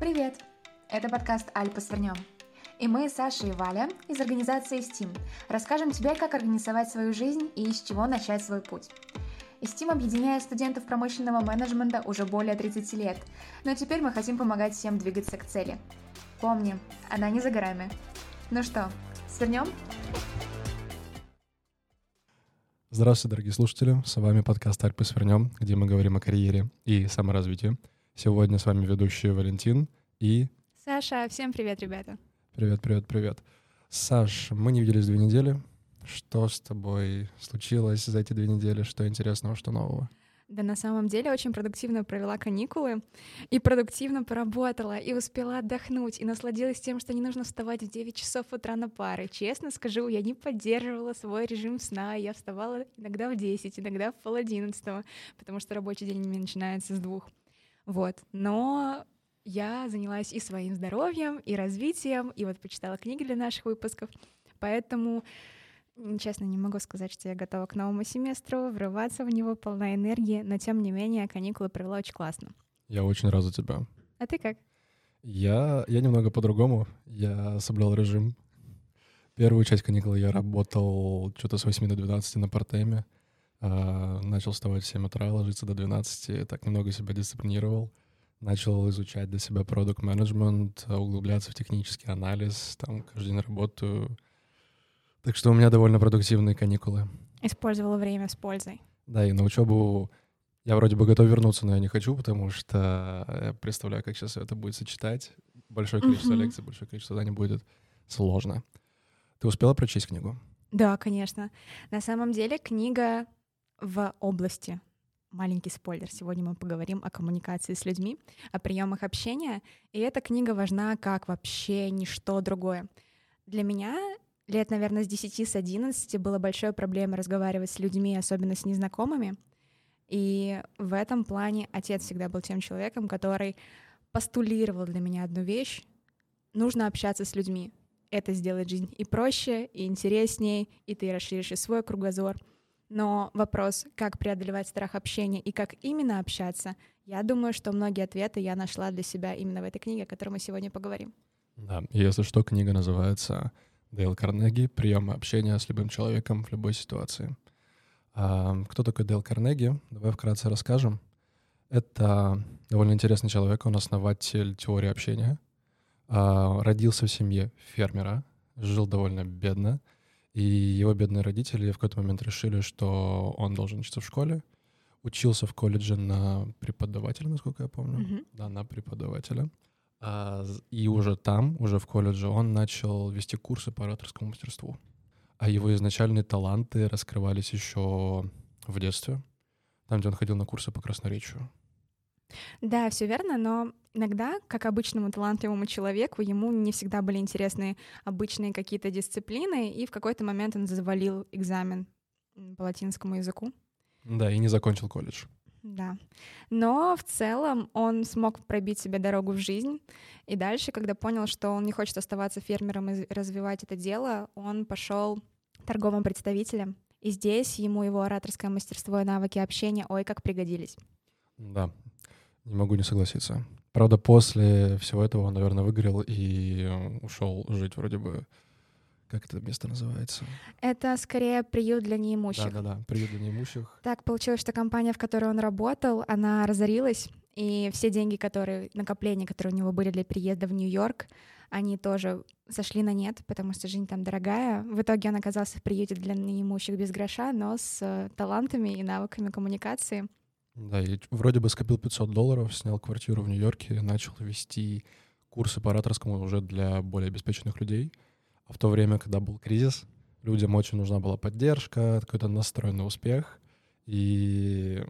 Привет! Это подкаст «Альпа свернем». И мы, Саша и Валя, из организации STEAM, расскажем тебе, как организовать свою жизнь и с чего начать свой путь. STEAM объединяет студентов промышленного менеджмента уже более 30 лет, но теперь мы хотим помогать всем двигаться к цели. Помни, она не за горами. Ну что, свернем? Здравствуйте, дорогие слушатели! С вами подкаст «Альпы свернем», где мы говорим о карьере и саморазвитии. Сегодня с вами ведущий Валентин и... Саша, всем привет, ребята. Привет, привет, привет. Саш, мы не виделись две недели. Что с тобой случилось за эти две недели? Что интересного, что нового? Да на самом деле очень продуктивно провела каникулы и продуктивно поработала, и успела отдохнуть, и насладилась тем, что не нужно вставать в 9 часов утра на пары. Честно скажу, я не поддерживала свой режим сна, я вставала иногда в 10, иногда в пол одиннадцатого, потому что рабочий день у меня начинается с двух. Вот. Но я занялась и своим здоровьем, и развитием, и вот почитала книги для наших выпусков. Поэтому, честно, не могу сказать, что я готова к новому семестру, врываться в него полна энергии, но тем не менее каникулы провела очень классно. Я очень рад за тебя. А ты как? Я, я немного по-другому. Я соблюл режим. Первую часть каникул я работал что-то с 8 до 12 на партеме. А, начал вставать в 7 утра, ложиться до 12, так немного себя дисциплинировал. Начал изучать для себя продукт менеджмент углубляться в технический анализ, там каждый день работаю. Так что у меня довольно продуктивные каникулы. Использовала время с пользой. Да, и на учебу я вроде бы готов вернуться, но я не хочу, потому что я представляю, как сейчас это будет сочетать. Большое количество uh-huh. лекций, большое количество заданий будет сложно. Ты успела прочесть книгу? Да, конечно. На самом деле книга в области. Маленький спойлер. Сегодня мы поговорим о коммуникации с людьми, о приемах общения. И эта книга важна как вообще ничто другое. Для меня лет, наверное, с 10, с 11 было большой проблемой разговаривать с людьми, особенно с незнакомыми. И в этом плане отец всегда был тем человеком, который постулировал для меня одну вещь. Нужно общаться с людьми. Это сделает жизнь и проще, и интереснее, и ты расширишь и свой кругозор — но вопрос, как преодолевать страх общения и как именно общаться, я думаю, что многие ответы я нашла для себя именно в этой книге, о которой мы сегодня поговорим. Да, если что, книга называется Дейл Карнеги «Приемы общения с любым человеком в любой ситуации». А, кто такой Дейл Карнеги? Давай вкратце расскажем. Это довольно интересный человек, он основатель теории общения. А, родился в семье фермера, жил довольно бедно — и его бедные родители в какой-то момент решили, что он должен учиться в школе. Учился в колледже на преподавателя, насколько я помню. Mm-hmm. Да, на преподавателя. А, и уже там, уже в колледже, он начал вести курсы по ораторскому мастерству. А его изначальные таланты раскрывались еще в детстве, там, где он ходил на курсы по красноречию. Да, все верно, но иногда, как обычному талантливому человеку, ему не всегда были интересны обычные какие-то дисциплины, и в какой-то момент он завалил экзамен по латинскому языку. Да, и не закончил колледж. Да. Но в целом он смог пробить себе дорогу в жизнь. И дальше, когда понял, что он не хочет оставаться фермером и развивать это дело, он пошел торговым представителем. И здесь ему его ораторское мастерство и навыки общения ой как пригодились. Да, не могу не согласиться. Правда, после всего этого он, наверное, выгорел и ушел жить вроде бы... Как это место называется? Это скорее приют для неимущих. Да-да-да, приют для неимущих. Так получилось, что компания, в которой он работал, она разорилась, и все деньги, которые, накопления, которые у него были для переезда в Нью-Йорк, они тоже сошли на нет, потому что жизнь там дорогая. В итоге он оказался в приюте для неимущих без гроша, но с э, талантами и навыками коммуникации. Да, и вроде бы скопил 500 долларов, снял квартиру в Нью-Йорке, начал вести курсы по ораторскому уже для более обеспеченных людей. А в то время, когда был кризис, людям очень нужна была поддержка, какой-то настрой на успех, и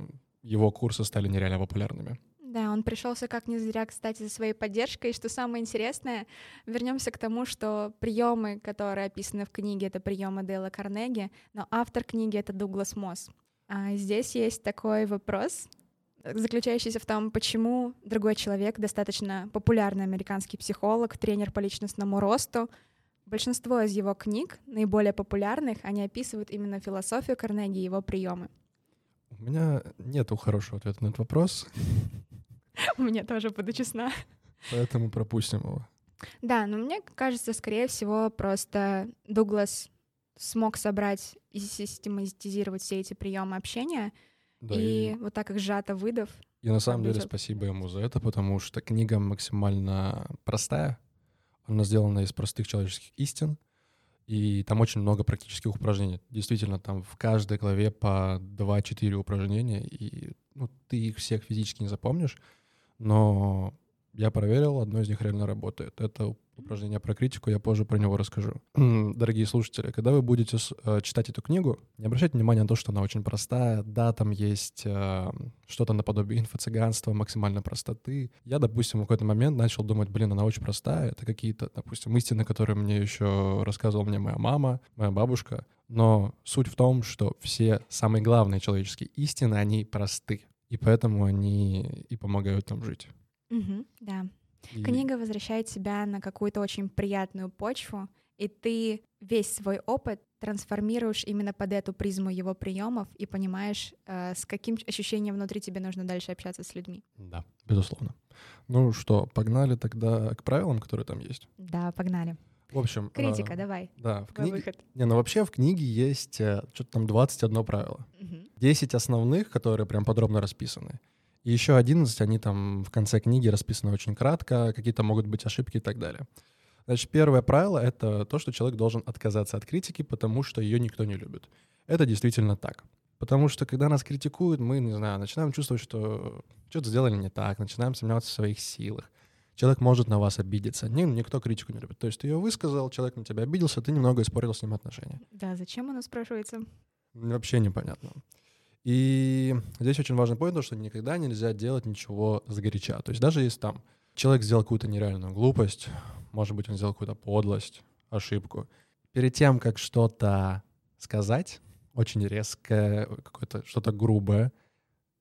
его курсы стали нереально популярными. Да, он пришелся как не зря, кстати, за своей поддержкой. И что самое интересное, вернемся к тому, что приемы, которые описаны в книге, это приемы Дейла Карнеги, но автор книги это Дуглас Мосс. А здесь есть такой вопрос, заключающийся в том, почему другой человек, достаточно популярный американский психолог, тренер по личностному росту, большинство из его книг, наиболее популярных, они описывают именно философию Карнеги и его приемы. У меня нету хорошего ответа на этот вопрос. У меня тоже, буду честна. поэтому пропустим его. Да, но мне кажется, скорее всего, просто Дуглас смог собрать и систематизировать все эти приемы общения, Да, и вот так их сжато выдав. И на самом деле спасибо ему за это, потому что книга максимально простая. Она сделана из простых человеческих истин. И там очень много практических упражнений. Действительно, там в каждой главе по 2-4 упражнения. И ну, ты их всех физически не запомнишь. Но я проверил, одно из них реально работает. Это упражнение про критику, я позже про него расскажу. Дорогие слушатели, когда вы будете э, читать эту книгу, не обращайте внимания на то, что она очень простая. Да, там есть э, что-то наподобие инфо-цыганства, максимально простоты. Я, допустим, в какой-то момент начал думать, блин, она очень простая. Это какие-то, допустим, истины, которые мне еще рассказывала мне моя мама, моя бабушка. Но суть в том, что все самые главные человеческие истины, они просты. И поэтому они и помогают нам жить. Мгм, да. И- Книга возвращает тебя на какую-то очень приятную почву, и ты весь свой опыт трансформируешь именно под эту призму его приемов и понимаешь, э, с каким ощущением внутри тебе нужно дальше общаться с людьми. Да, безусловно. Ну что, погнали тогда к правилам, которые там есть. Да, погнали. В общем... Критика, э, давай. Да, в книге... выход. Не, ну вообще в книге есть что-то там 21 правило. Мгм. 10 основных, которые прям подробно расписаны. И еще 11, они там в конце книги расписаны очень кратко, какие-то могут быть ошибки и так далее. Значит, первое правило — это то, что человек должен отказаться от критики, потому что ее никто не любит. Это действительно так. Потому что когда нас критикуют, мы, не знаю, начинаем чувствовать, что что-то сделали не так, начинаем сомневаться в своих силах. Человек может на вас обидеться. Ни- никто критику не любит. То есть ты ее высказал, человек на тебя обиделся, ты немного испортил с ним отношения. Да, зачем оно спрашивается? Вообще непонятно. И здесь очень важный то, что никогда нельзя делать ничего сгоряча. То есть даже если там человек сделал какую-то нереальную глупость, может быть, он сделал какую-то подлость, ошибку, перед тем, как что-то сказать, очень резкое, какое-то что-то грубое,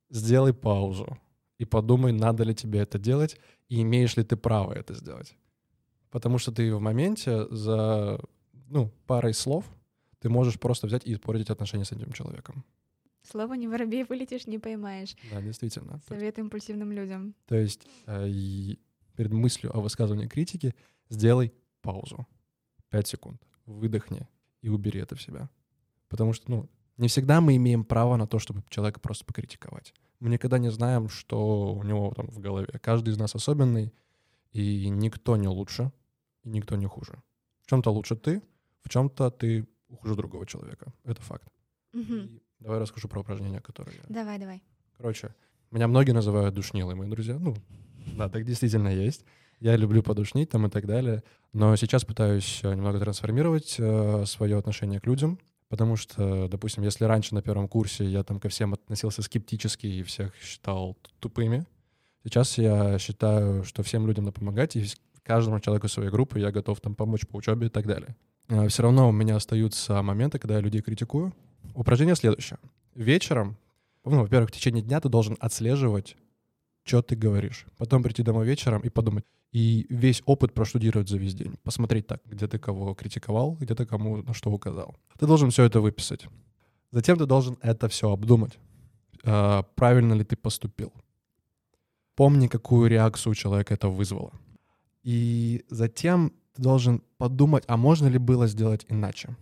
сделай паузу и подумай, надо ли тебе это делать, и имеешь ли ты право это сделать. Потому что ты в моменте за ну, парой слов ты можешь просто взять и испортить отношения с этим человеком. Слово «не воробей вылетишь, не поймаешь». Да, действительно. Совет импульсивным людям. то есть э, перед мыслью о высказывании критики сделай паузу. Пять секунд. Выдохни и убери это в себя. Потому что, ну, не всегда мы имеем право на то, чтобы человека просто покритиковать. Мы никогда не знаем, что у него там в голове. Каждый из нас особенный, и никто не лучше, и никто не хуже. В чем-то лучше ты, в чем-то ты хуже другого человека. Это факт. Мгм. И давай расскажу про упражнения, которые я Давай, давай. Короче, меня многие называют душнилой, мои друзья. Ну, да, так действительно есть. Я люблю подушнить там и так далее. Но сейчас пытаюсь э, немного трансформировать свое отношение к людям. Потому что, допустим, если раньше на первом курсе я там ко всем относился скептически и всех считал тупыми, сейчас я считаю, что всем людям надо помогать, и каждому человеку своей группы я готов там помочь по учебе и так далее. Все равно у меня остаются моменты, когда я людей критикую. Упражнение следующее. Вечером ну, во-первых, в течение дня ты должен отслеживать, что ты говоришь. Потом прийти домой вечером и подумать. И весь опыт проштудировать за весь день. Посмотреть так, где ты кого критиковал, где ты кому на что указал. Ты должен все это выписать. Затем ты должен это все обдумать. А, правильно ли ты поступил. Помни, какую реакцию у человека это вызвало. И затем ты должен подумать, а можно ли было сделать иначе.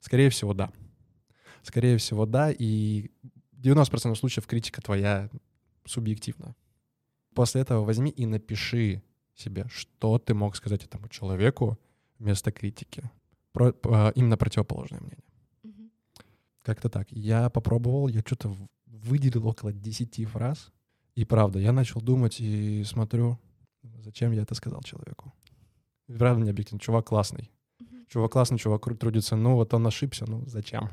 Скорее всего, да. Скорее всего, да. И 90% случаев критика твоя субъективна. После этого возьми и напиши себе, что ты мог сказать этому человеку вместо критики. Про, а, именно противоположное мнение. Мгм. Как-то так. Я попробовал, я что-то выделил около 10 фраз. И правда, я начал думать и смотрю, зачем я это сказал человеку. Правда, не объективно. Чувак классный. Мгм. Чувак классный, чувак трудится. Ну, вот он ошибся, ну зачем?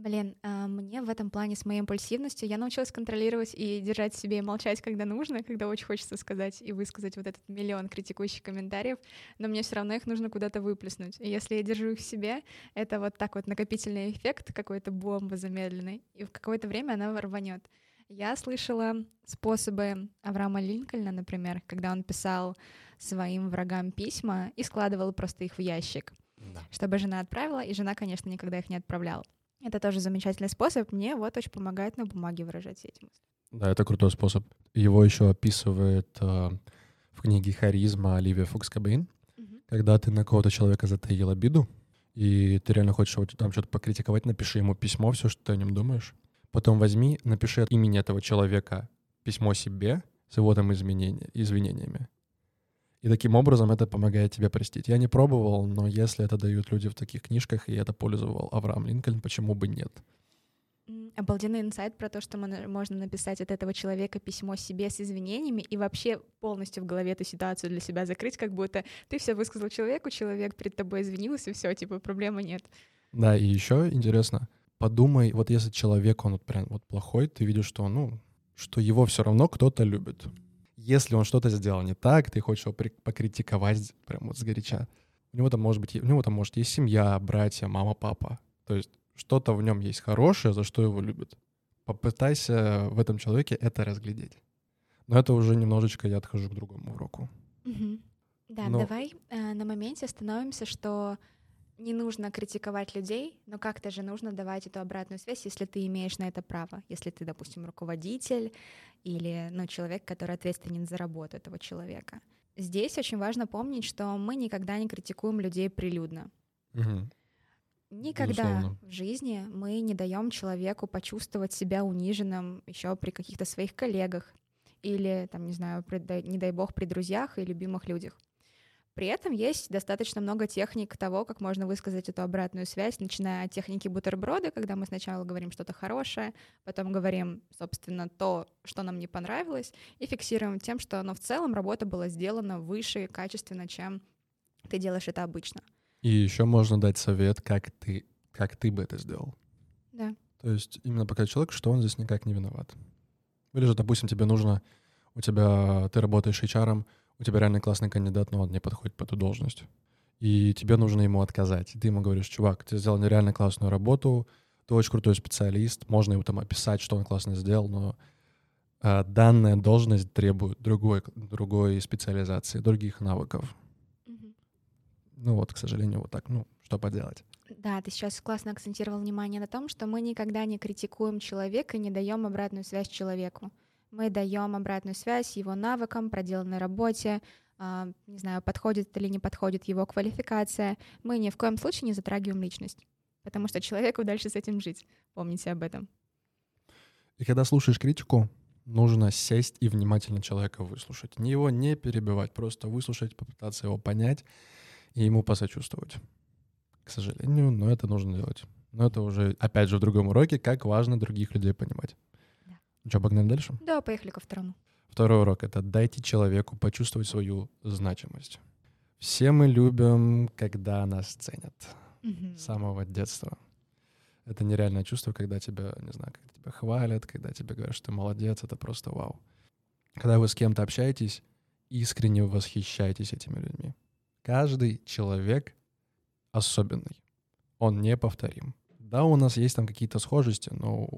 Блин, а, мне в этом плане с моей импульсивностью я научилась контролировать и держать себе и молчать, когда нужно, когда очень хочется сказать и высказать вот этот миллион критикующих комментариев, но мне все равно их нужно куда-то выплеснуть. И если я держу их в себе, это вот так вот накопительный эффект, какой-то бомба замедленной, и в какое-то время она рванет. Я слышала способы Авраама Линкольна, например, когда он писал своим врагам письма и складывал просто их в ящик чтобы жена отправила, и жена, конечно, никогда их не отправляла. Это тоже замечательный способ. Мне вот очень помогает на бумаге выражать все эти мысли. Да, это крутой способ. Его еще описывает э, в книге «Харизма» Оливия Фукс-Кобейн, Мгм. когда ты на кого-то человека затаил обиду, и ты реально хочешь его там что-то покритиковать, напиши ему письмо, все, что ты о нем думаешь. Потом возьми, напиши от имени этого человека письмо себе с его там изменения, извинениями. И таким образом это помогает тебе простить. Я не пробовал, но если это дают люди в таких книжках, и это пользовал Авраам Линкольн, почему бы нет? Обалденный инсайт про то, что можно написать от этого человека письмо себе с извинениями и вообще полностью в голове эту ситуацию для себя закрыть, как будто ты все высказал человеку, человек перед тобой извинился, и все, типа, проблемы нет. Да, и еще интересно, подумай, вот если человек, он вот прям вот плохой, ты видишь, что, ну, что его все равно кто-то любит. Если он что-то сделал не так, ты хочешь его покритиковать прям вот сгоряча. У него там может быть, у него там может есть семья, братья, мама, папа. То есть что-то в нем есть хорошее, за что его любят. Попытайся в этом человеке это разглядеть. Но это уже немножечко я отхожу к другому уроку. Мгм. Да, Но- давай э, на моменте остановимся, что не нужно критиковать людей, но как-то же нужно давать эту обратную связь, если ты имеешь на это право. Если ты, допустим, руководитель или ну, человек, который ответственен за работу этого человека. Здесь очень важно помнить, что мы никогда не критикуем людей прилюдно. Мгм. Никогда Безусловно. в жизни мы не даем человеку почувствовать себя униженным еще при каких-то своих коллегах или, там, не знаю, при, не дай бог, при друзьях и любимых людях. При этом есть достаточно много техник того, как можно высказать эту обратную связь, начиная от техники бутерброда, когда мы сначала говорим что-то хорошее, потом говорим, собственно, то, что нам не понравилось, и фиксируем тем, что, ну, в целом работа была сделана выше качественно, чем ты делаешь это обычно. И еще можно дать совет, как ты, как ты бы это сделал. Да. То есть именно показать человеку, что он здесь никак не виноват. Или же, допустим, тебе нужно, у тебя, ты работаешь HR, у тебя реально классный кандидат, но он не подходит по эту должность. И тебе нужно ему отказать. И ты ему говоришь, чувак, ты сделал нереально классную работу, ты очень крутой специалист, можно его там описать, что он классно сделал, но а, данная должность требует другой, другой специализации, других навыков. Мгм. Ну вот, к сожалению, вот так, ну, что поделать. Да, ты сейчас классно акцентировал внимание на том, что мы никогда не критикуем человека и не даем обратную связь человеку. Мы даем обратную связь его навыкам, проделанной работе, а, не знаю, подходит или не подходит его квалификация. Мы ни в коем случае не затрагиваем личность, потому что человеку дальше с этим жить. Помните об этом. И когда слушаешь критику, нужно сесть и внимательно человека выслушать. Его не перебивать, просто выслушать, попытаться его понять и ему посочувствовать. К сожалению, но это нужно делать. Но это уже, опять же, в другом уроке, как важно других людей понимать. Ну что, погнали дальше? Да, поехали ко второму. Второй урок — это дайте человеку почувствовать свою значимость. Все мы любим, когда нас ценят Мгм. с самого детства. Это нереальное чувство, когда тебя, не знаю, когда тебя хвалят, когда тебе говорят, что ты молодец, это просто вау. Когда вы с кем-то общаетесь, искренне восхищайтесь этими людьми. Каждый человек особенный. Он неповторим. Да, у нас есть там какие-то схожести, но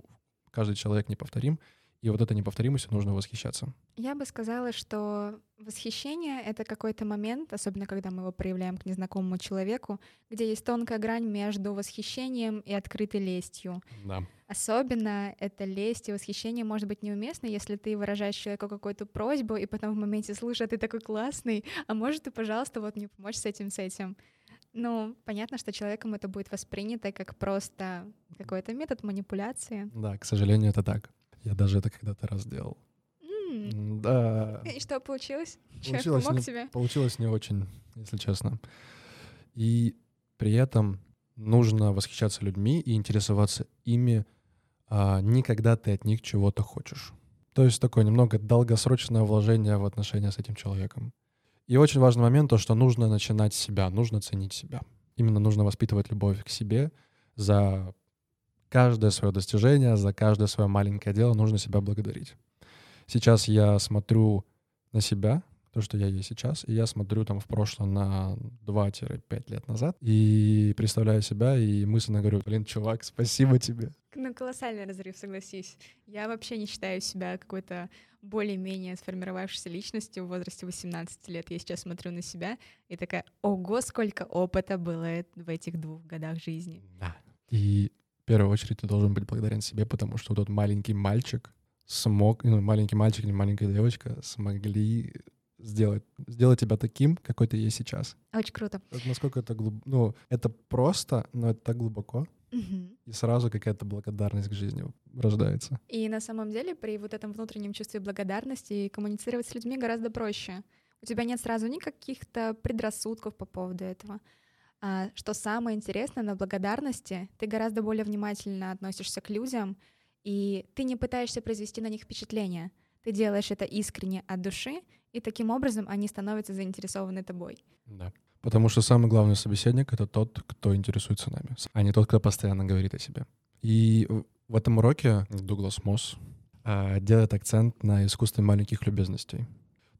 каждый человек неповторим, и вот этой неповторимостью нужно восхищаться. Я бы сказала, что восхищение — это какой-то момент, особенно когда мы его проявляем к незнакомому человеку, где есть тонкая грань между восхищением и открытой лестью. Да. Особенно эта лесть и восхищение может быть неуместно, если ты выражаешь человеку какую-то просьбу, и потом в моменте «слушай, а ты такой классный, а может ты, пожалуйста, вот мне помочь с этим, с этим?» Ну, понятно, что человеком это будет воспринято как просто какой-то метод манипуляции. Да, к сожалению, это так. Я даже это когда-то раз делал. Да. И что получилось? Человек Получилось помог не- тебе? Получилось не очень, если честно. И при этом нужно восхищаться людьми и интересоваться ими, а не когда ты от них чего-то хочешь. То есть такое немного долгосрочное вложение в отношения с этим человеком. И очень важный момент то, что нужно начинать с себя, нужно ценить себя. Именно нужно воспитывать любовь к себе за каждое свое достижение, за каждое свое маленькое дело нужно себя благодарить. Сейчас я смотрю на себя, то, что я есть сейчас, и я смотрю там в прошлом на 2-5 лет назад и представляю себя и мысленно говорю, блин, чувак, спасибо тебе. Ну, колоссальный разрыв, согласись. Я вообще не считаю себя какой-то более-менее сформировавшейся личностью в возрасте 18 лет. Я сейчас смотрю на себя и такая, ого, сколько опыта было в этих двух годах жизни. Да. И в первую очередь ты должен быть благодарен себе, потому что тот маленький мальчик смог, ну, маленький мальчик или маленькая девочка смогли сделать, сделать тебя таким, какой ты есть сейчас. Очень круто. Насколько это глуб... ну, это просто, но это так глубоко. И сразу какая-то благодарность к жизни рождается. И на самом деле при вот этом внутреннем чувстве благодарности коммуницировать с людьми гораздо проще. У тебя нет сразу никаких-то предрассудков по поводу этого. А, что самое интересное на благодарности, ты гораздо более внимательно относишься к людям, и ты не пытаешься произвести на них впечатление. Ты делаешь это искренне от души, и таким образом они становятся заинтересованы тобой. Да. Потому что самый главный собеседник — это тот, кто интересуется нами, а не тот, кто постоянно говорит о себе. И в этом уроке Дуглас Мосс э, делает акцент на искусстве маленьких любезностей.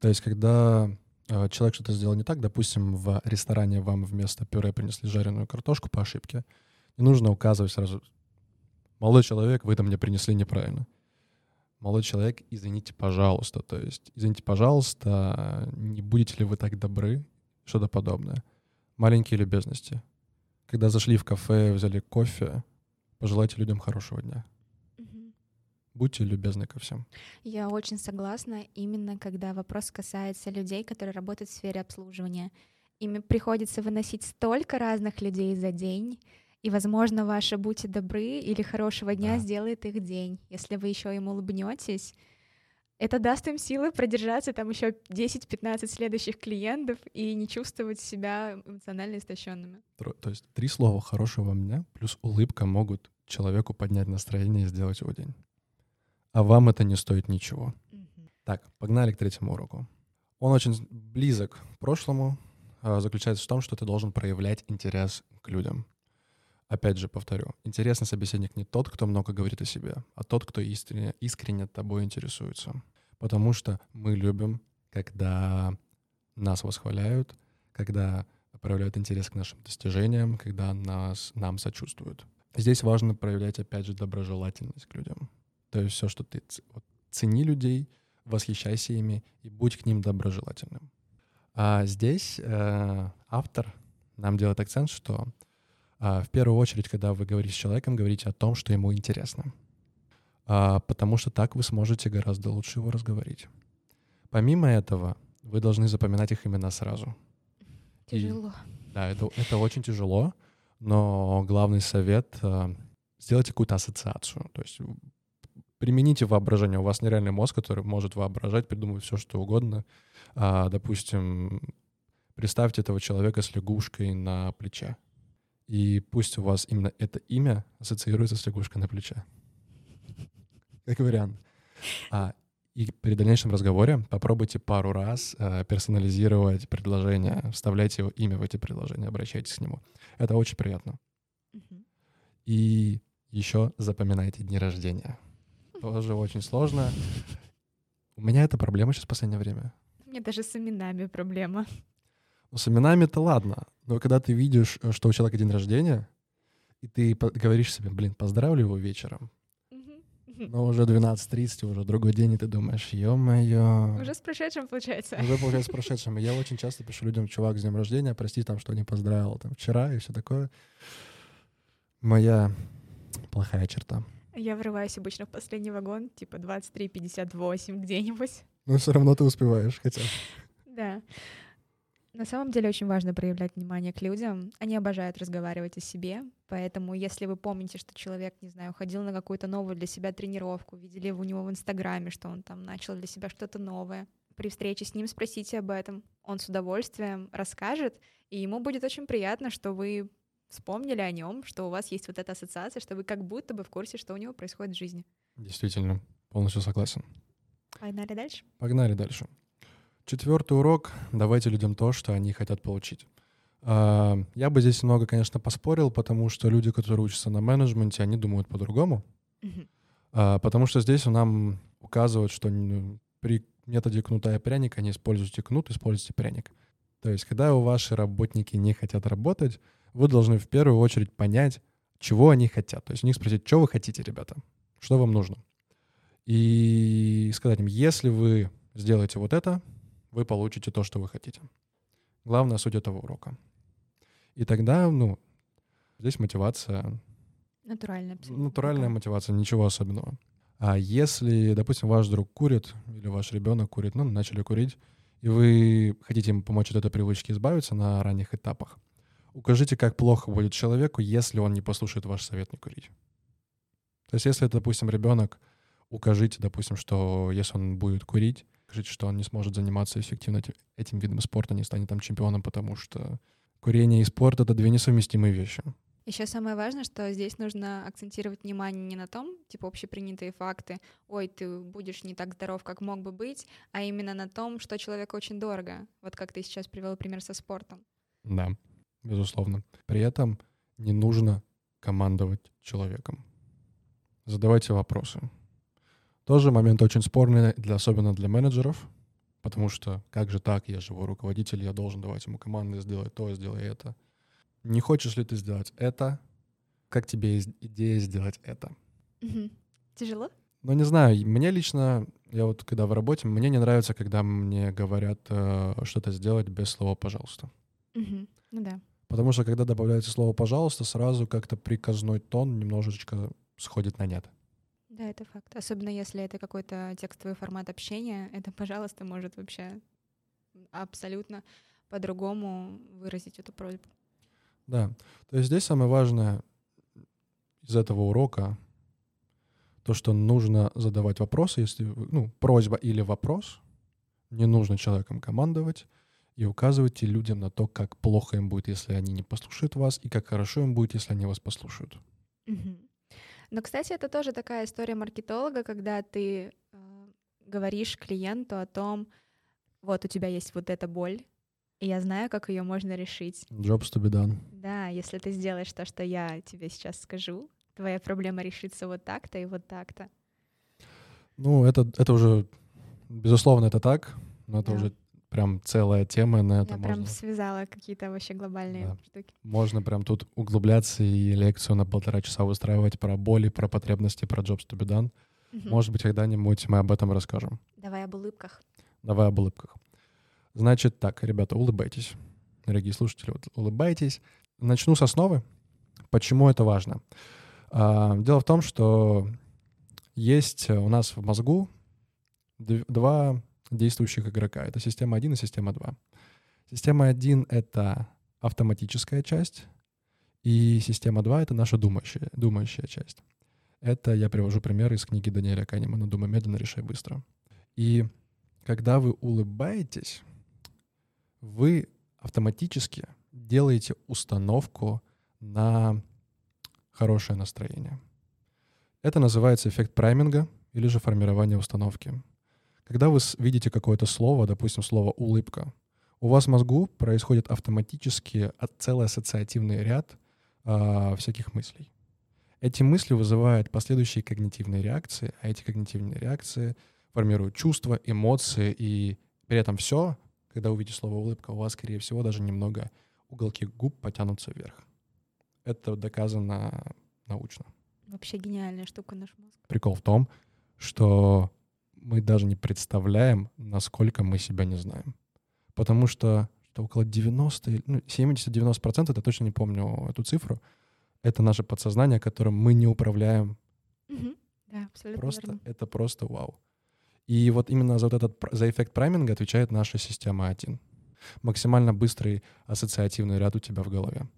То есть, когда э, человек что-то сделал не так, допустим, в ресторане вам вместо пюре принесли жареную картошку по ошибке, не нужно указывать сразу, молодой человек, вы там мне принесли неправильно. Молодой человек, извините, пожалуйста. То есть, извините, пожалуйста, не будете ли вы так добры что-то подобное. Маленькие любезности. Когда зашли в кафе, взяли кофе, пожелайте людям хорошего дня. Будьте любезны ко всем. Я очень согласна, именно когда вопрос касается людей, которые работают в сфере обслуживания. Ими приходится выносить столько разных людей за день, и, возможно, ваше «будьте добры» или «хорошего дня» да. сделает их день. Если вы еще им улыбнетесь, это даст им силы продержаться там еще 10-15 следующих клиентов и не чувствовать себя эмоционально истощенными. То есть три слова хорошего дня плюс улыбка могут человеку поднять настроение и сделать его день. А вам это не стоит ничего. Угу. Так, погнали к третьему уроку. Он очень близок к прошлому, а, заключается в том, что ты должен проявлять интерес к людям. Опять же, повторю, интересный собеседник не тот, кто много говорит о себе, а тот, кто искренне, искренне тобой интересуется потому что мы любим, когда нас восхваляют, когда проявляют интерес к нашим достижениям, когда нас, нам сочувствуют. Здесь важно проявлять, опять же, доброжелательность к людям. То есть все, что ты вот, цени людей, восхищайся ими и будь к ним доброжелательным. А здесь э, автор нам делает акцент, что в первую очередь, когда вы говорите с человеком, говорите о том, что ему интересно а, потому что так вы сможете гораздо лучше его разговорить. Помимо этого, вы должны запоминать их имена сразу. Тяжело. И, да, это, это очень тяжело, но главный совет а, — сделайте какую-то ассоциацию. То есть примените воображение. У вас нереальный мозг, который может воображать, придумывать все, что угодно. А, допустим, представьте этого человека с лягушкой на плече. И пусть у вас именно это имя ассоциируется с лягушкой на плече как вариант. А, и при дальнейшем разговоре попробуйте пару раз э, персонализировать предложение, вставляйте его имя в эти предложения, обращайтесь к нему. Это очень приятно. Угу. И еще запоминайте дни рождения. Тоже очень сложно. У меня это проблема сейчас в последнее время. У меня даже с именами проблема. С именами-то ладно. Но когда ты видишь, что у человека день рождения, и ты говоришь себе, блин, поздравлю его вечером, но уже 12.30, уже другой день, и ты думаешь, ё-моё. Уже с прошедшим, получается. Уже, получается, с прошедшим. И я очень часто пишу людям, чувак, с днем рождения, прости там, что не поздравил там вчера и все такое. Моя плохая черта. Я врываюсь обычно в последний вагон, типа 23.58 где-нибудь. Но все равно ты успеваешь, хотя. Да. На самом деле очень важно проявлять внимание к людям. Они обожают разговаривать о себе, поэтому если вы помните, что человек, не знаю, ходил на какую-то новую для себя тренировку, видели у него в Инстаграме, что он там начал для себя что-то новое, при встрече с ним спросите об этом. Он с удовольствием расскажет, и ему будет очень приятно, что вы вспомнили о нем, что у вас есть вот эта ассоциация, что вы как будто бы в курсе, что у него происходит в жизни. Действительно, полностью согласен. Погнали дальше? Погнали дальше. Четвертый урок — давайте людям то, что они хотят получить. А, я бы здесь много, конечно, поспорил, потому что люди, которые учатся на менеджменте, они думают по-другому. Mm-hmm. Потому что здесь нам указывают, что при методе кнута и пряника не используйте кнут, используйте пряник. То есть, когда у ваши работники не хотят работать, вы должны в первую очередь понять, чего они хотят. То есть у них спросить, что вы хотите, ребята, что вам нужно. И сказать им, если вы сделаете вот это, вы получите то, что вы хотите. Главная суть этого урока. И тогда, ну, здесь мотивация... Натуральная. Натуральная мотивация, ничего особенного. А если, допустим, ваш друг курит, или ваш ребенок курит, ну, начали курить, и вы хотите ему помочь от этой привычки избавиться на ранних этапах, укажите, как плохо будет человеку, если он не послушает ваш совет не курить. То есть если это, допустим, ребенок, укажите, допустим, что если он будет курить, скажите, что он не сможет заниматься эффективно этим видом спорта, не станет там чемпионом, потому что курение и спорт — это две несовместимые вещи. Еще самое важное, что здесь нужно акцентировать внимание не на том, типа общепринятые факты, ой, ты будешь не так здоров, как мог бы быть, а именно на том, что человеку очень дорого. Вот как ты сейчас привел пример со спортом. Да, безусловно. При этом не нужно командовать человеком. Задавайте вопросы. Тоже момент очень спорный, для, особенно для менеджеров, потому что как же так, я живой руководитель, я должен давать ему команды, сделать то, сделай это — не хочешь ли ты сделать это? Как тебе идея сделать это? Угу. Тяжело? Ну, не знаю, мне лично, я вот когда в работе, мне не нравится, когда мне говорят э, что-то сделать без слова «пожалуйста». Угу. Ну да. Потому что когда добавляется слово «пожалуйста», сразу как-то приказной тон немножечко сходит на нет. Да, это факт. Особенно если это какой-то текстовый формат общения, это «пожалуйста» может вообще абсолютно по-другому выразить эту просьбу. Да. То есть здесь самое важное из этого урока то, что нужно задавать вопросы, если, ну, просьба или вопрос, не нужно человеком командовать, и указывайте людям на то, как плохо им будет, если они не послушают вас, и как хорошо им будет, если они вас послушают. Угу. Но, кстати, это тоже такая история маркетолога, когда ты э, говоришь клиенту о том, вот у тебя есть вот эта боль, и я знаю, как ее можно решить. Jobs to be done. Да, если ты сделаешь то, что я тебе сейчас скажу, твоя проблема решится вот так-то и вот так-то. Ну, это, это уже, безусловно, это так, но это да. уже прям целая тема на это. Я можно... прям связала какие-то вообще глобальные да. штуки. Можно прям тут углубляться и лекцию на полтора часа устраивать про боли, про потребности, про jobs to be done. Угу. Может быть, когда-нибудь мы об этом расскажем. Давай об улыбках. Давай об улыбках. Значит так, ребята, улыбайтесь. Дорогие слушатели, вот улыбайтесь. Начну с основы. Почему это важно? А, дело в том, что есть у нас в мозгу два действующих игрока. Это система 1 и система 2. Система 1 — это автоматическая часть, и система 2 — это наша думающая, думающая часть. Это я привожу пример из книги Даниэля Канемана «Думай медленно, решай быстро». И когда вы улыбаетесь, вы автоматически делаете установку на хорошее настроение. Это называется эффект прайминга или же формирование установки. Когда вы видите какое-то слово, допустим, слово «улыбка», у вас в мозгу происходит автоматически целый ассоциативный ряд э, всяких мыслей. Эти мысли вызывают последующие когнитивные реакции, а эти когнитивные реакции формируют чувства, эмоции, и при этом все когда увидите слово «улыбка», у вас, скорее всего, даже немного уголки губ потянутся вверх. Это доказано научно. Вообще гениальная штука наш мозг. Прикол в том, что мы даже не представляем, насколько мы себя не знаем. Потому что, что около 90, ну, 70-90%, это точно не помню эту цифру, это наше подсознание, которым мы не управляем. Угу. Да, абсолютно просто, верно. Это просто вау. И вот именно за вот этот за эффект прайминга отвечает наша система 1. Максимально быстрый ассоциативный ряд у тебя в голове.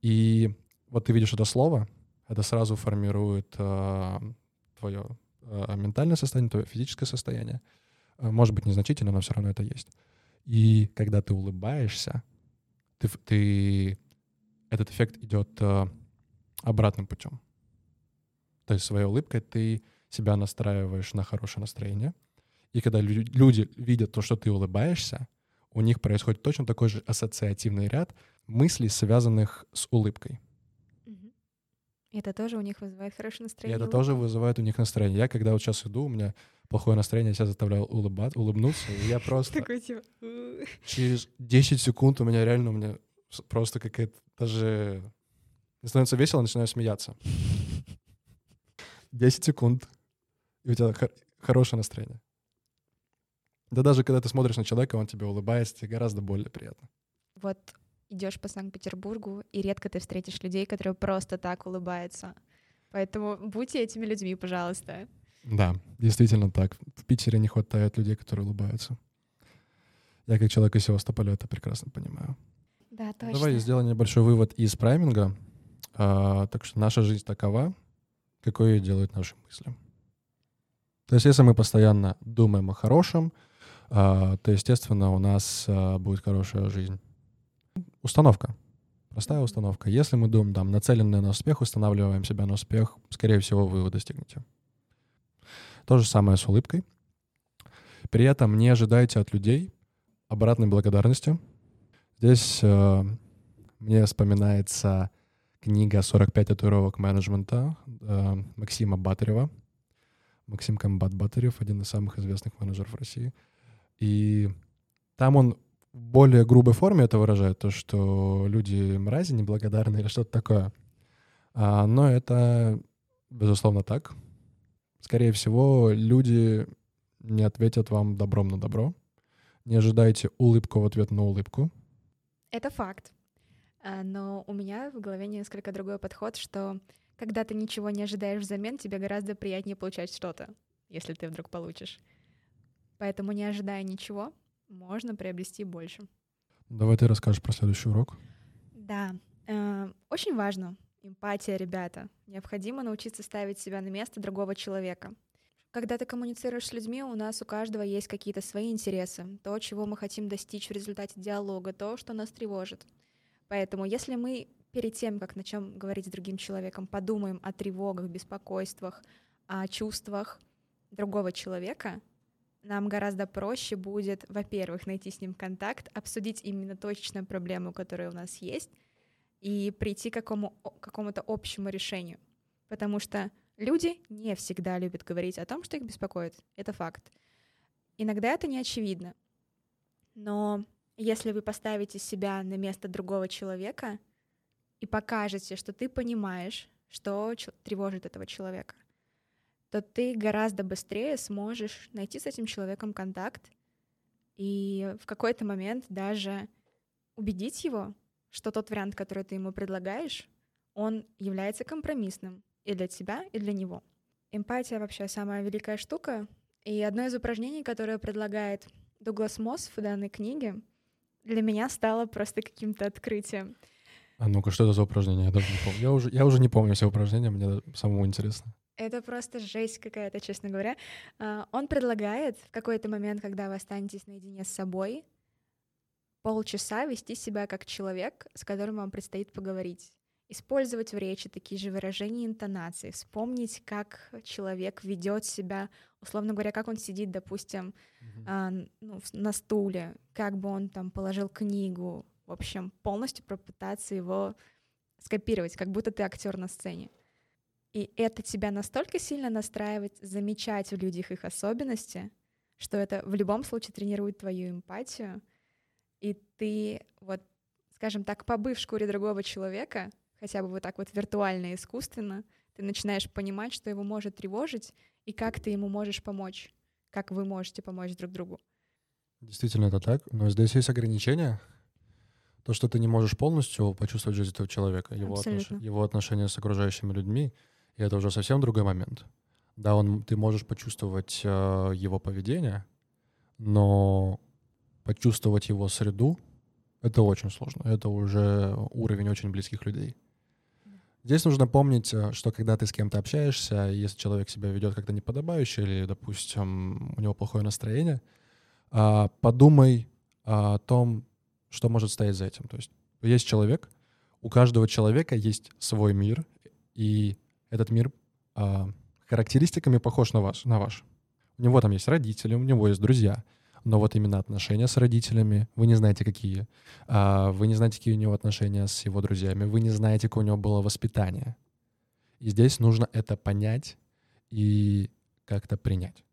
И вот ты видишь это слово, это сразу формирует э, твое ментальное состояние, твое физическое состояние. Э, может быть, незначительно, но все равно это есть. И когда ты улыбаешься, ты, ты этот эффект идет э, обратным путем. То есть своей улыбкой ты себя настраиваешь на хорошее настроение. И когда люди видят то, что ты улыбаешься, у них происходит точно такой же ассоциативный ряд мыслей, связанных с улыбкой. И это тоже у них вызывает хорошее настроение. И это тоже вызывает у них настроение. Я когда вот сейчас иду, у меня плохое настроение, я себя заставляю улыбать, улыбнуться, и я просто... Типа... Через 10 секунд у меня реально, у меня просто какая-то даже... Мне становится весело, начинаю смеяться. 10 секунд и у тебя хор- хорошее настроение. Да даже когда ты смотришь на человека, он тебе улыбается, тебе гораздо более приятно. Вот идешь по Санкт-Петербургу, и редко ты встретишь людей, которые просто так улыбаются. Поэтому будьте этими людьми, пожалуйста. Да, действительно так. В Питере не хватает людей, которые улыбаются. Я как человек из Севастополя это прекрасно понимаю. Да, точно. Давай сделаем небольшой вывод из прайминга. А, так что наша жизнь такова, какой ее делают наши мысли. То есть если мы постоянно думаем о хорошем, а, то, естественно, у нас а, будет хорошая жизнь. Установка. Простая установка. Если мы думаем, там, нацеленные на успех, устанавливаем себя на успех, скорее всего, вы его достигнете. То же самое с улыбкой. При этом не ожидайте от людей обратной благодарности. Здесь э, мне вспоминается книга «45 татуировок менеджмента» э, Максима Батарева. Максим Комбат Батарев, один из самых известных менеджеров России. И там он более грубой форме это выражает, то, что люди мрази, неблагодарные или что-то такое. А, но это, безусловно, так. Скорее всего, люди не ответят вам добром на добро. Не ожидайте улыбку в ответ на улыбку. Это факт. А, но у меня в голове несколько другой подход, что когда ты ничего не ожидаешь взамен, тебе гораздо приятнее получать что-то, если ты вдруг получишь. Поэтому, не ожидая ничего, можно приобрести больше. Давай ты расскажешь про следующий урок. Да, э, очень важно. Эмпатия, ребята. Необходимо научиться ставить себя на место другого человека. Когда ты коммуницируешь с людьми, у нас у каждого есть какие-то свои интересы, то, чего мы хотим достичь в результате диалога, то, что нас тревожит. Поэтому, если мы перед тем, как начнем говорить с другим человеком, подумаем о тревогах, беспокойствах, о чувствах другого человека, нам гораздо проще будет, во-первых, найти с ним контакт, обсудить именно точную проблему, которая у нас есть, и прийти к какому, какому-то общему решению. Потому что люди не всегда любят говорить о том, что их беспокоит. Это факт. Иногда это не очевидно. Но если вы поставите себя на место другого человека и покажете, что ты понимаешь, что тревожит этого человека, то ты гораздо быстрее сможешь найти с этим человеком контакт и в какой-то момент даже убедить его, что тот вариант, который ты ему предлагаешь, он является компромиссным и для тебя, и для него. Эмпатия вообще самая великая штука, и одно из упражнений, которое предлагает Дуглас Мосс в данной книге, для меня стало просто каким-то открытием. А ну-ка, что это за упражнение? Я даже не помню. Я уже, я уже не помню все упражнения, мне самому интересно. Это просто жесть какая-то, честно говоря. А, он предлагает в какой-то момент, когда вы останетесь наедине с собой, полчаса вести себя как человек, с которым вам предстоит поговорить. Использовать в речи такие же выражения и интонации, вспомнить, как человек ведет себя, условно говоря, как он сидит, допустим, mm-hmm. а, ну, на стуле, как бы он там положил книгу, в общем, полностью попытаться его скопировать, как будто ты актер на сцене. И это тебя настолько сильно настраивает замечать в людях их особенности, что это в любом случае тренирует твою эмпатию, и ты вот, скажем так, побыв в шкуре другого человека, хотя бы вот так вот виртуально и искусственно, ты начинаешь понимать, что его может тревожить, и как ты ему можешь помочь, как вы можете помочь друг другу. Действительно, это так, но здесь есть ограничения. То, что ты не можешь полностью почувствовать жизнь этого человека, его, отнош... его отношения с окружающими людьми, и это уже совсем другой момент. Да, он, ты можешь почувствовать э, его поведение, но почувствовать его среду — это очень сложно. Это уже уровень очень близких людей. Здесь нужно помнить, э, что когда ты с кем-то общаешься, если человек себя ведет как-то неподобающе или, допустим, у него плохое настроение, э, подумай о том, что может стоять за этим. То есть есть человек, у каждого человека есть свой мир, и этот мир а, характеристиками похож на ваш, на ваш. У него там есть родители, у него есть друзья, но вот именно отношения с родителями, вы не знаете, какие. А, вы не знаете, какие у него отношения с его друзьями, вы не знаете, какое у него было воспитание. И здесь нужно это понять и как-то принять.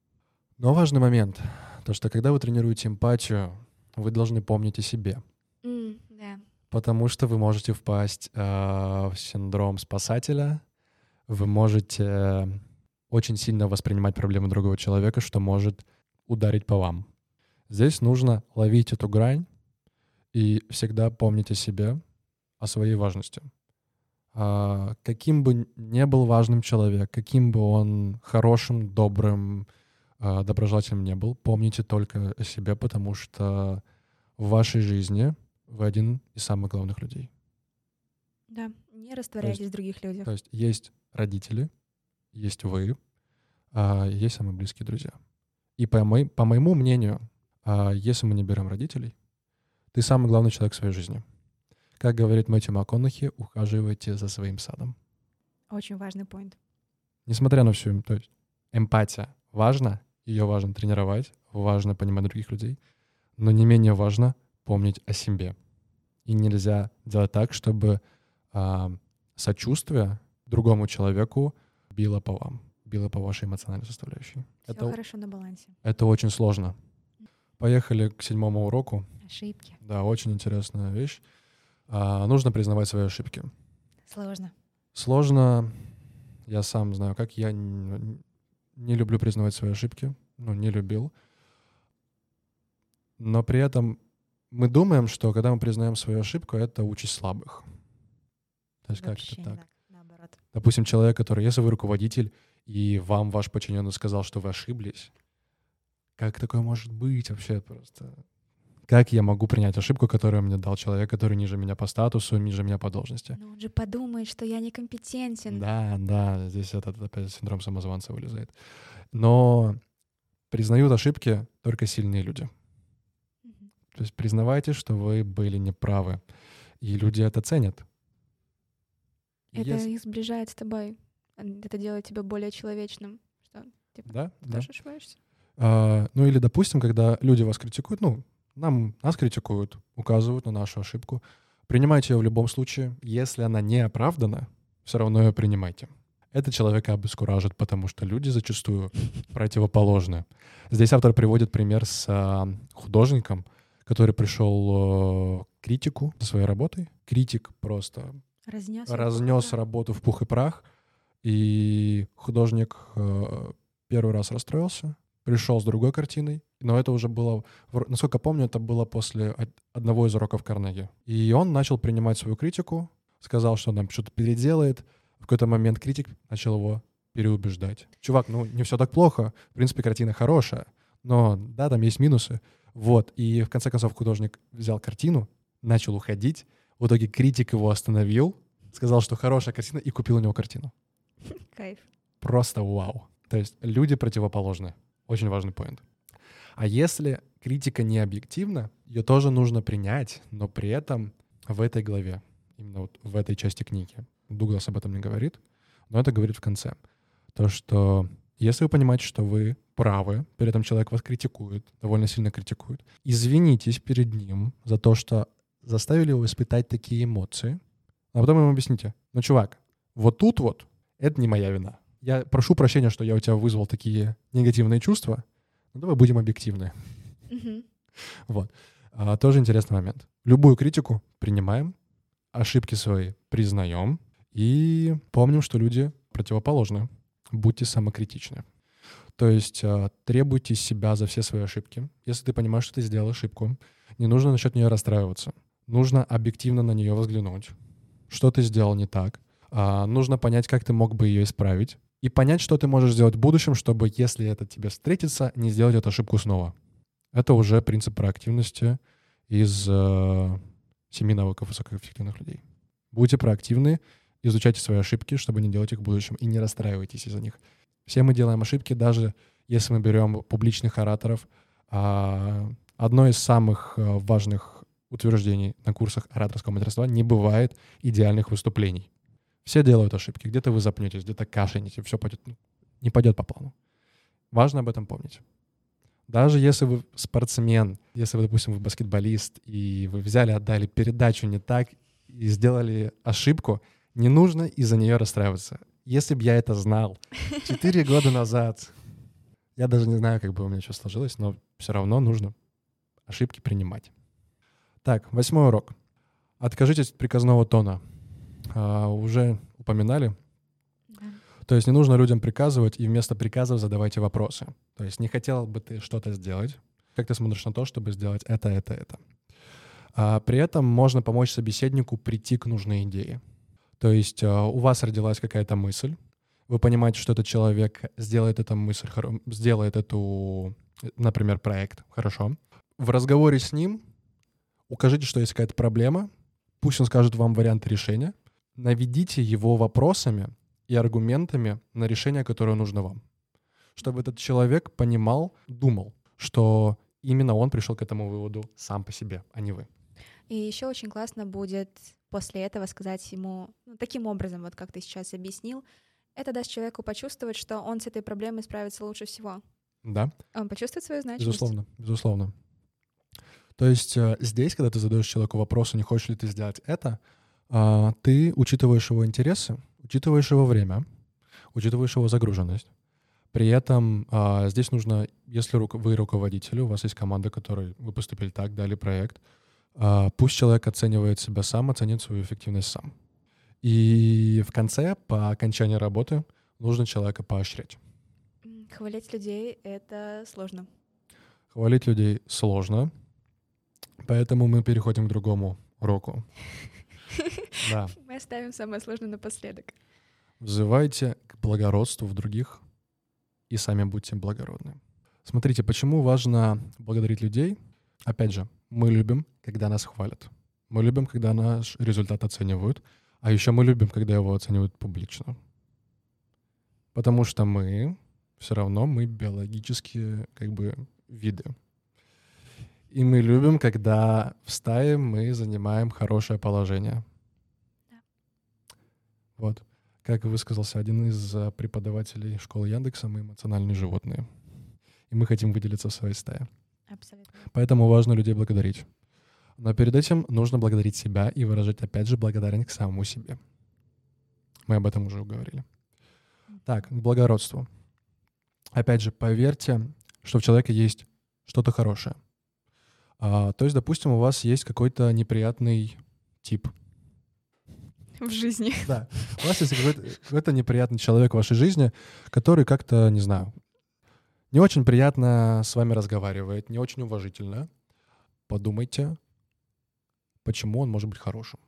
Но важный момент, то что когда вы тренируете эмпатию, вы должны помнить о себе. Mm, yeah. Потому что вы можете впасть э, в синдром спасателя, вы можете очень сильно воспринимать проблемы другого человека, что может ударить по вам. Здесь нужно ловить эту грань и всегда помнить о себе, о своей важности. А, каким бы ни был важным человек, каким бы он хорошим, добрым, а, доброжелательным не был, помните только о себе, потому что в вашей жизни вы один из самых главных людей. Да, не растворяйтесь в других людях. То есть есть родители, есть вы, а есть самые близкие друзья. И по, мой, по моему мнению, а если мы не берем родителей, ты самый главный человек в своей жизни. Как говорит Мэтью МакКонахи, ухаживайте за своим садом. Очень важный поинт. Несмотря на всю, то есть эмпатия важна, ее важно тренировать, важно понимать других людей, но не менее важно помнить о себе. И нельзя делать так, чтобы а, сочувствие другому человеку било по вам, било по вашей эмоциональной составляющей. Все это, хорошо на балансе. это очень сложно. Поехали к седьмому уроку. Ошибки. Да, очень интересная вещь. А, нужно признавать свои ошибки. Сложно. Сложно, я сам знаю, как я не, не люблю признавать свои ошибки, ну, не любил. Но при этом мы думаем, что когда мы признаем свою ошибку, это участь слабых. То есть Вообще как это не так? Наоборот. Допустим, человек, который, если вы руководитель, и вам ваш подчиненный сказал, что вы ошиблись, как такое может быть вообще просто? Как я могу принять ошибку, которую мне дал человек, который ниже меня по статусу, ниже меня по должности? Но он же подумает, что я некомпетентен. Да, да, здесь этот опять синдром самозванца вылезает. Но признают ошибки только сильные люди. То есть признавайте, что вы были неправы. И люди это ценят. Это если- их сближает с тобой. Это делает тебя более человечным. Что, типа, Да, ты да. тоже ошибаешься? А, ну или, допустим, когда люди вас критикуют, ну, нам, нас критикуют, указывают на нашу ошибку. Принимайте ее в любом случае. Если она не оправдана, все равно ее принимайте. Это человека обескуражит, потому что люди зачастую противоположны. Здесь автор приводит пример с а, художником, который пришел э, к критику своей работой. Критик просто Разнес. разнес работу в пух и прах, и художник э, первый раз расстроился, пришел с другой картиной, но это уже было, насколько помню, это было после од- одного из уроков Карнеги. И он начал принимать свою критику, сказал, что он там что-то переделает. В какой-то момент критик начал его переубеждать. Чувак, ну не все так плохо, в принципе, картина хорошая, но да, там есть минусы. Вот, и в конце концов художник взял картину, начал уходить, в итоге критик его остановил, сказал, что хорошая картина, и купил у него картину. Кайф. Просто вау. То есть люди противоположны. Очень важный поинт. А если критика не объективна, ее тоже нужно принять, но при этом в этой главе, именно вот в этой части книги, Дуглас об этом не говорит, но это говорит в конце. То, что если вы понимаете, что вы правы, при этом человек вас критикует, довольно сильно критикует, извинитесь перед ним за то, что заставили его испытать такие эмоции, а потом ему объясните, ну, чувак, вот тут вот это не моя вина. Я прошу прощения, что я у тебя вызвал такие негативные чувства, но давай будем объективны. Вот. А, тоже интересный момент. Любую критику принимаем, ошибки свои признаем и помним, что люди противоположны. Будьте самокритичны. То есть а, требуйте себя за все свои ошибки. Если ты понимаешь, что ты сделал ошибку, не нужно насчет нее расстраиваться. Нужно объективно на нее взглянуть. Что ты сделал не так. А, нужно понять, как ты мог бы ее исправить. И понять, что ты можешь сделать в будущем, чтобы, если это тебе встретится, не сделать эту ошибку снова. Это уже принцип проактивности из э, семи навыков высокоэффективных людей. Будьте проактивны, изучайте свои ошибки, чтобы не делать их в будущем, и не расстраивайтесь из-за них. Все мы делаем ошибки, даже если мы берем публичных ораторов. А, одно из самых э, важных утверждений на курсах ораторского мастерства — не бывает идеальных выступлений. Все делают ошибки. Где-то вы запнетесь, где-то кашляете, все пойдет, ну, не пойдет по плану. Важно об этом помнить. Даже если вы спортсмен, если вы, допустим, вы баскетболист, и вы взяли, отдали передачу не так и сделали ошибку, не нужно из-за нее расстраиваться. Если бы я это знал четыре года назад, я даже не знаю, как бы у меня что сложилось, но все равно нужно ошибки принимать. Так, восьмой урок. Откажитесь от приказного тона. А, уже упоминали, Да. то есть не нужно людям приказывать, и вместо приказов задавайте вопросы. То есть не хотел бы ты что-то сделать, как ты смотришь на то, чтобы сделать это, это, это. А при этом можно помочь собеседнику прийти к нужной идее. То есть а, у вас родилась какая-то мысль, вы понимаете, что этот человек сделает эту мысль, сделает эту, например, проект хорошо. В разговоре с ним укажите, что есть какая-то проблема, пусть он скажет вам варианты решения, наведите его вопросами и аргументами на решение, которое нужно вам. Чтобы этот человек понимал, думал, что именно он пришел к этому выводу сам по себе, а не вы. И еще очень классно будет после этого сказать ему ну, таким образом, вот как ты сейчас объяснил, это даст человеку почувствовать, что он с этой проблемой справится лучше всего. Да. Он почувствует свою значимость. Безусловно, безусловно. То есть э, здесь, когда ты задаешь человеку вопрос, не хочешь ли ты сделать это, э, ты учитываешь его интересы, учитываешь его время, учитываешь его загруженность. При этом э, здесь нужно, если вы руководитель, у вас есть команда, которой вы поступили так, дали проект, пусть человек оценивает себя сам, оценит свою эффективность сам. И в конце, по окончании работы, нужно человека поощрять. Хвалить людей — это сложно. Хвалить людей сложно, поэтому мы переходим к другому уроку. Да. Мы оставим самое сложное напоследок. Взывайте к благородству в других и сами будьте благородны. Смотрите, почему важно благодарить людей? Опять же, мы любим, когда нас хвалят. Мы любим, когда наш результат оценивают. А еще мы любим, когда его оценивают публично. Потому что мы все равно мы биологические как бы виды. И мы любим, когда в стае мы занимаем хорошее положение. Да. Вот. Как высказался один из э, преподавателей школы Яндекса, мы эмоциональные животные. И мы хотим выделиться в своей стае. Абсолютно. Поэтому важно людей благодарить. Но перед этим нужно благодарить себя и выражать, опять же, благодарность к самому себе. Мы об этом уже говорили. Так, к благородству. Опять же, поверьте, что в человеке есть что-то хорошее. А, то есть, допустим, у вас есть какой-то неприятный тип. В жизни. Да. У вас есть какой-то, какой-то неприятный человек в вашей жизни, который как-то, не знаю, не очень приятно с вами разговаривает, не очень уважительно. Подумайте, почему он может быть хорошим.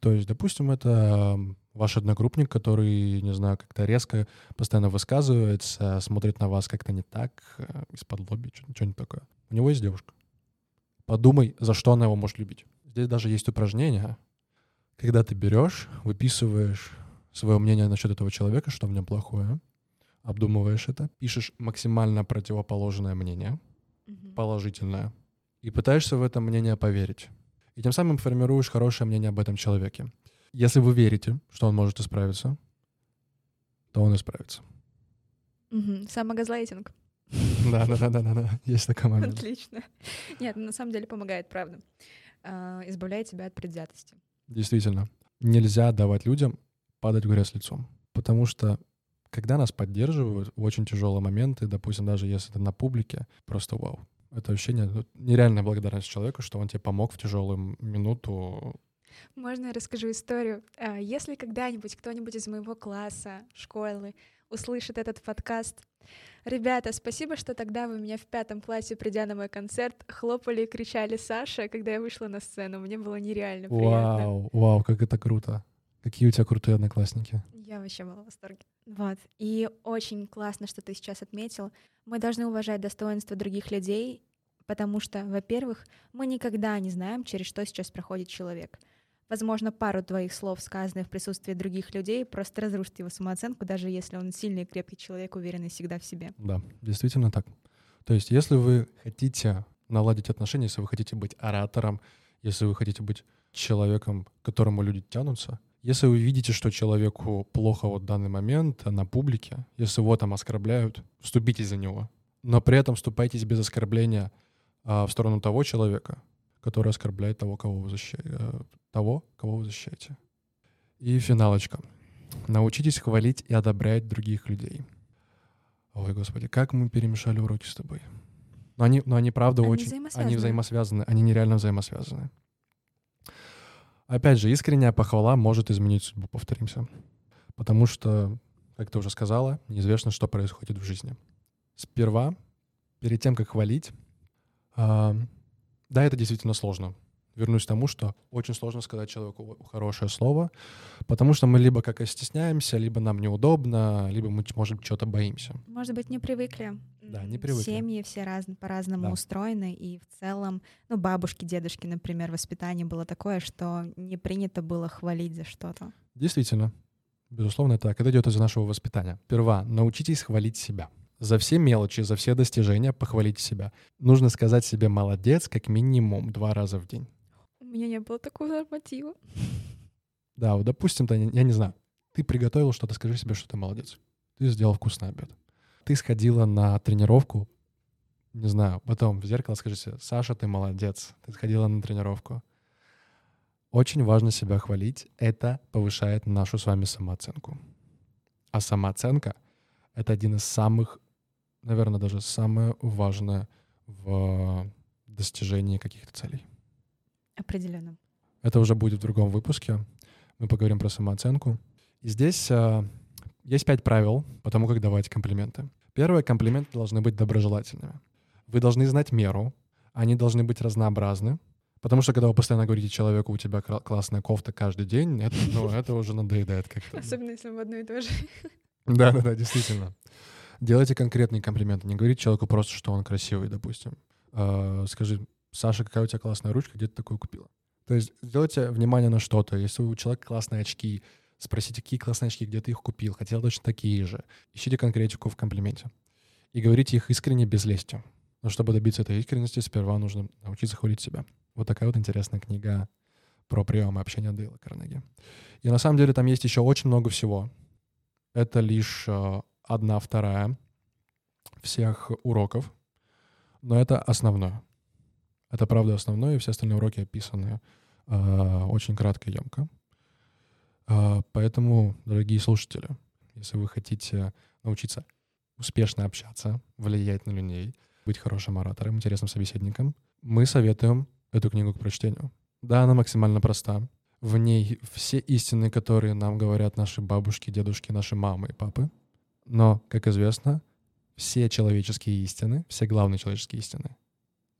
То есть, допустим, это ваш одногруппник, который, не знаю, как-то резко постоянно высказывается, смотрит на вас как-то не так, э, из-под лоби, что- что-нибудь такое. У него есть девушка. Подумай, за что она его может любить. Здесь даже есть упражнение, когда ты берешь, выписываешь свое мнение насчет этого человека, что в нем плохое, обдумываешь это, пишешь максимально противоположное мнение, положительное, и пытаешься в это мнение поверить. И тем самым формируешь хорошее мнение об этом человеке. Если вы верите, что он может исправиться, то он исправится. Мгм. Самогазлайтинг. Да, да, да, да, да, да. Есть такой момент. Отлично. Нет, ну, на самом деле помогает, правда. А, Избавляет тебя от предвзятости. Действительно. Нельзя давать людям падать в грязь лицом. Потому что когда нас поддерживают в очень тяжелые моменты, допустим, даже если это на публике, просто вау. Это ощущение, нереальная благодарность человеку, что он тебе помог в тяжелую минуту. Можно я расскажу историю? А, Если когда-нибудь кто-нибудь из моего класса, школы услышит этот подкаст, ребята, спасибо, что тогда вы меня в пятом классе, придя на мой концерт, хлопали и кричали Саша, когда я вышла на сцену. Мне было нереально приятно. Вау, вау, как это круто. Какие у тебя крутые одноклассники. Я вообще была в восторге. Вот. И очень классно, что ты сейчас отметил. Мы должны уважать достоинство других людей, потому что, во-первых, мы никогда не знаем, через что сейчас проходит человек. Возможно, пару твоих слов, сказанных в присутствии других людей, просто разрушит его самооценку, даже если он сильный и крепкий человек, уверенный всегда в себе. Да, действительно так. То есть, если вы хотите наладить отношения, если вы хотите быть оратором, если вы хотите быть человеком, к которому люди тянутся, если вы видите, что человеку плохо вот в данный момент на публике, если его там оскорбляют, вступитесь за него. Но при этом вступайтесь без оскорбления а, в сторону того человека, который оскорбляет того, кого вы защищаете. Того, кого вы защищаете. И финалочка. Научитесь хвалить и одобрять других людей. Ой, господи, как мы перемешали уроки с тобой. Но они, но они правда Они очень... взаимосвязаны. Они взаимосвязаны. Они нереально взаимосвязаны. Опять же, искренняя похвала может изменить судьбу, повторимся. Потому что, как ты уже сказала, неизвестно, что происходит в жизни. Сперва, перед тем, как хвалить, а, да, это действительно сложно. Вернусь к тому, что очень сложно сказать человеку хорошее слово, потому что мы либо как и стесняемся, либо нам неудобно, либо мы, может чего-то боимся. Может быть, не привыкли. Да, не привыкли. Семьи все раз, по-разному Да. устроены, и в целом, ну, бабушки, дедушки, например, воспитание было такое, что не принято было хвалить за что-то. Действительно, безусловно так. Это идет из нашего воспитания. Сперва научитесь хвалить себя. За все мелочи, за все достижения похвалите себя. Нужно сказать себе «молодец» как минимум два раза в день. У меня не было такого норматива. Да, вот допустим, ты, я не знаю, ты приготовил что-то, скажи себе, что ты молодец. Ты сделал вкусный обед. Ты сходила на тренировку, не знаю, потом в зеркало скажи себе, Саша, ты молодец, ты сходила на тренировку. Очень важно себя хвалить, это повышает нашу с вами самооценку. А самооценка — это один из самых, наверное, даже самое важное в достижении каких-то целей. Определенно. Это уже будет в другом выпуске. Мы поговорим про самооценку. И здесь э, есть пять правил по тому, как давать комплименты. Первое, комплименты должны быть доброжелательными. Вы должны знать меру, они должны быть разнообразны, потому что когда вы постоянно говорите человеку, у тебя классная кофта каждый день, это, ну, это уже надоедает как-то. Особенно, если в одно и то же. Да-да-да, действительно. Делайте конкретные комплименты. Не говорите человеку просто, что он красивый, допустим. Э, Скажи, Саша, какая у тебя классная ручка, где ты такую купила? То есть сделайте внимание на что-то. Если у человека классные очки, спросите, какие классные очки, где ты их купил, хотел точно такие же. Ищите конкретику в комплименте. И говорите их искренне, без лести. Но чтобы добиться этой искренности, сперва нужно научиться хвалить себя. Вот такая вот интересная книга про приемы общения Дейла Карнеги. И на самом деле там есть еще очень много всего. Это лишь э, одна вторая всех уроков, но это основное. Это правда основное, и все остальные уроки описаны э, очень кратко и емко. Э, поэтому, дорогие слушатели, если вы хотите научиться успешно общаться, влиять на людей, быть хорошим оратором, интересным собеседником, мы советуем эту книгу к прочтению. Да, она максимально проста. В ней все истины, которые нам говорят наши бабушки, дедушки, наши мамы и папы. Но, как известно, все человеческие истины, все главные человеческие истины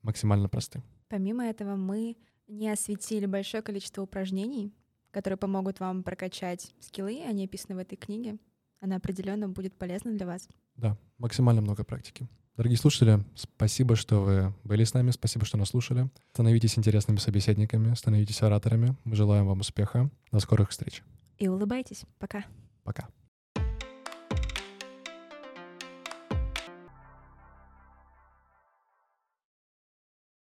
максимально просты. Помимо этого, мы не осветили большое количество упражнений, которые помогут вам прокачать скиллы, они описаны в этой книге. Она определенно будет полезна для вас. Да, максимально много практики. Дорогие слушатели, спасибо, что вы были с нами, спасибо, что нас слушали. Становитесь интересными собеседниками, становитесь ораторами. Мы желаем вам успеха. До скорых встреч. И улыбайтесь. Пока. Пока.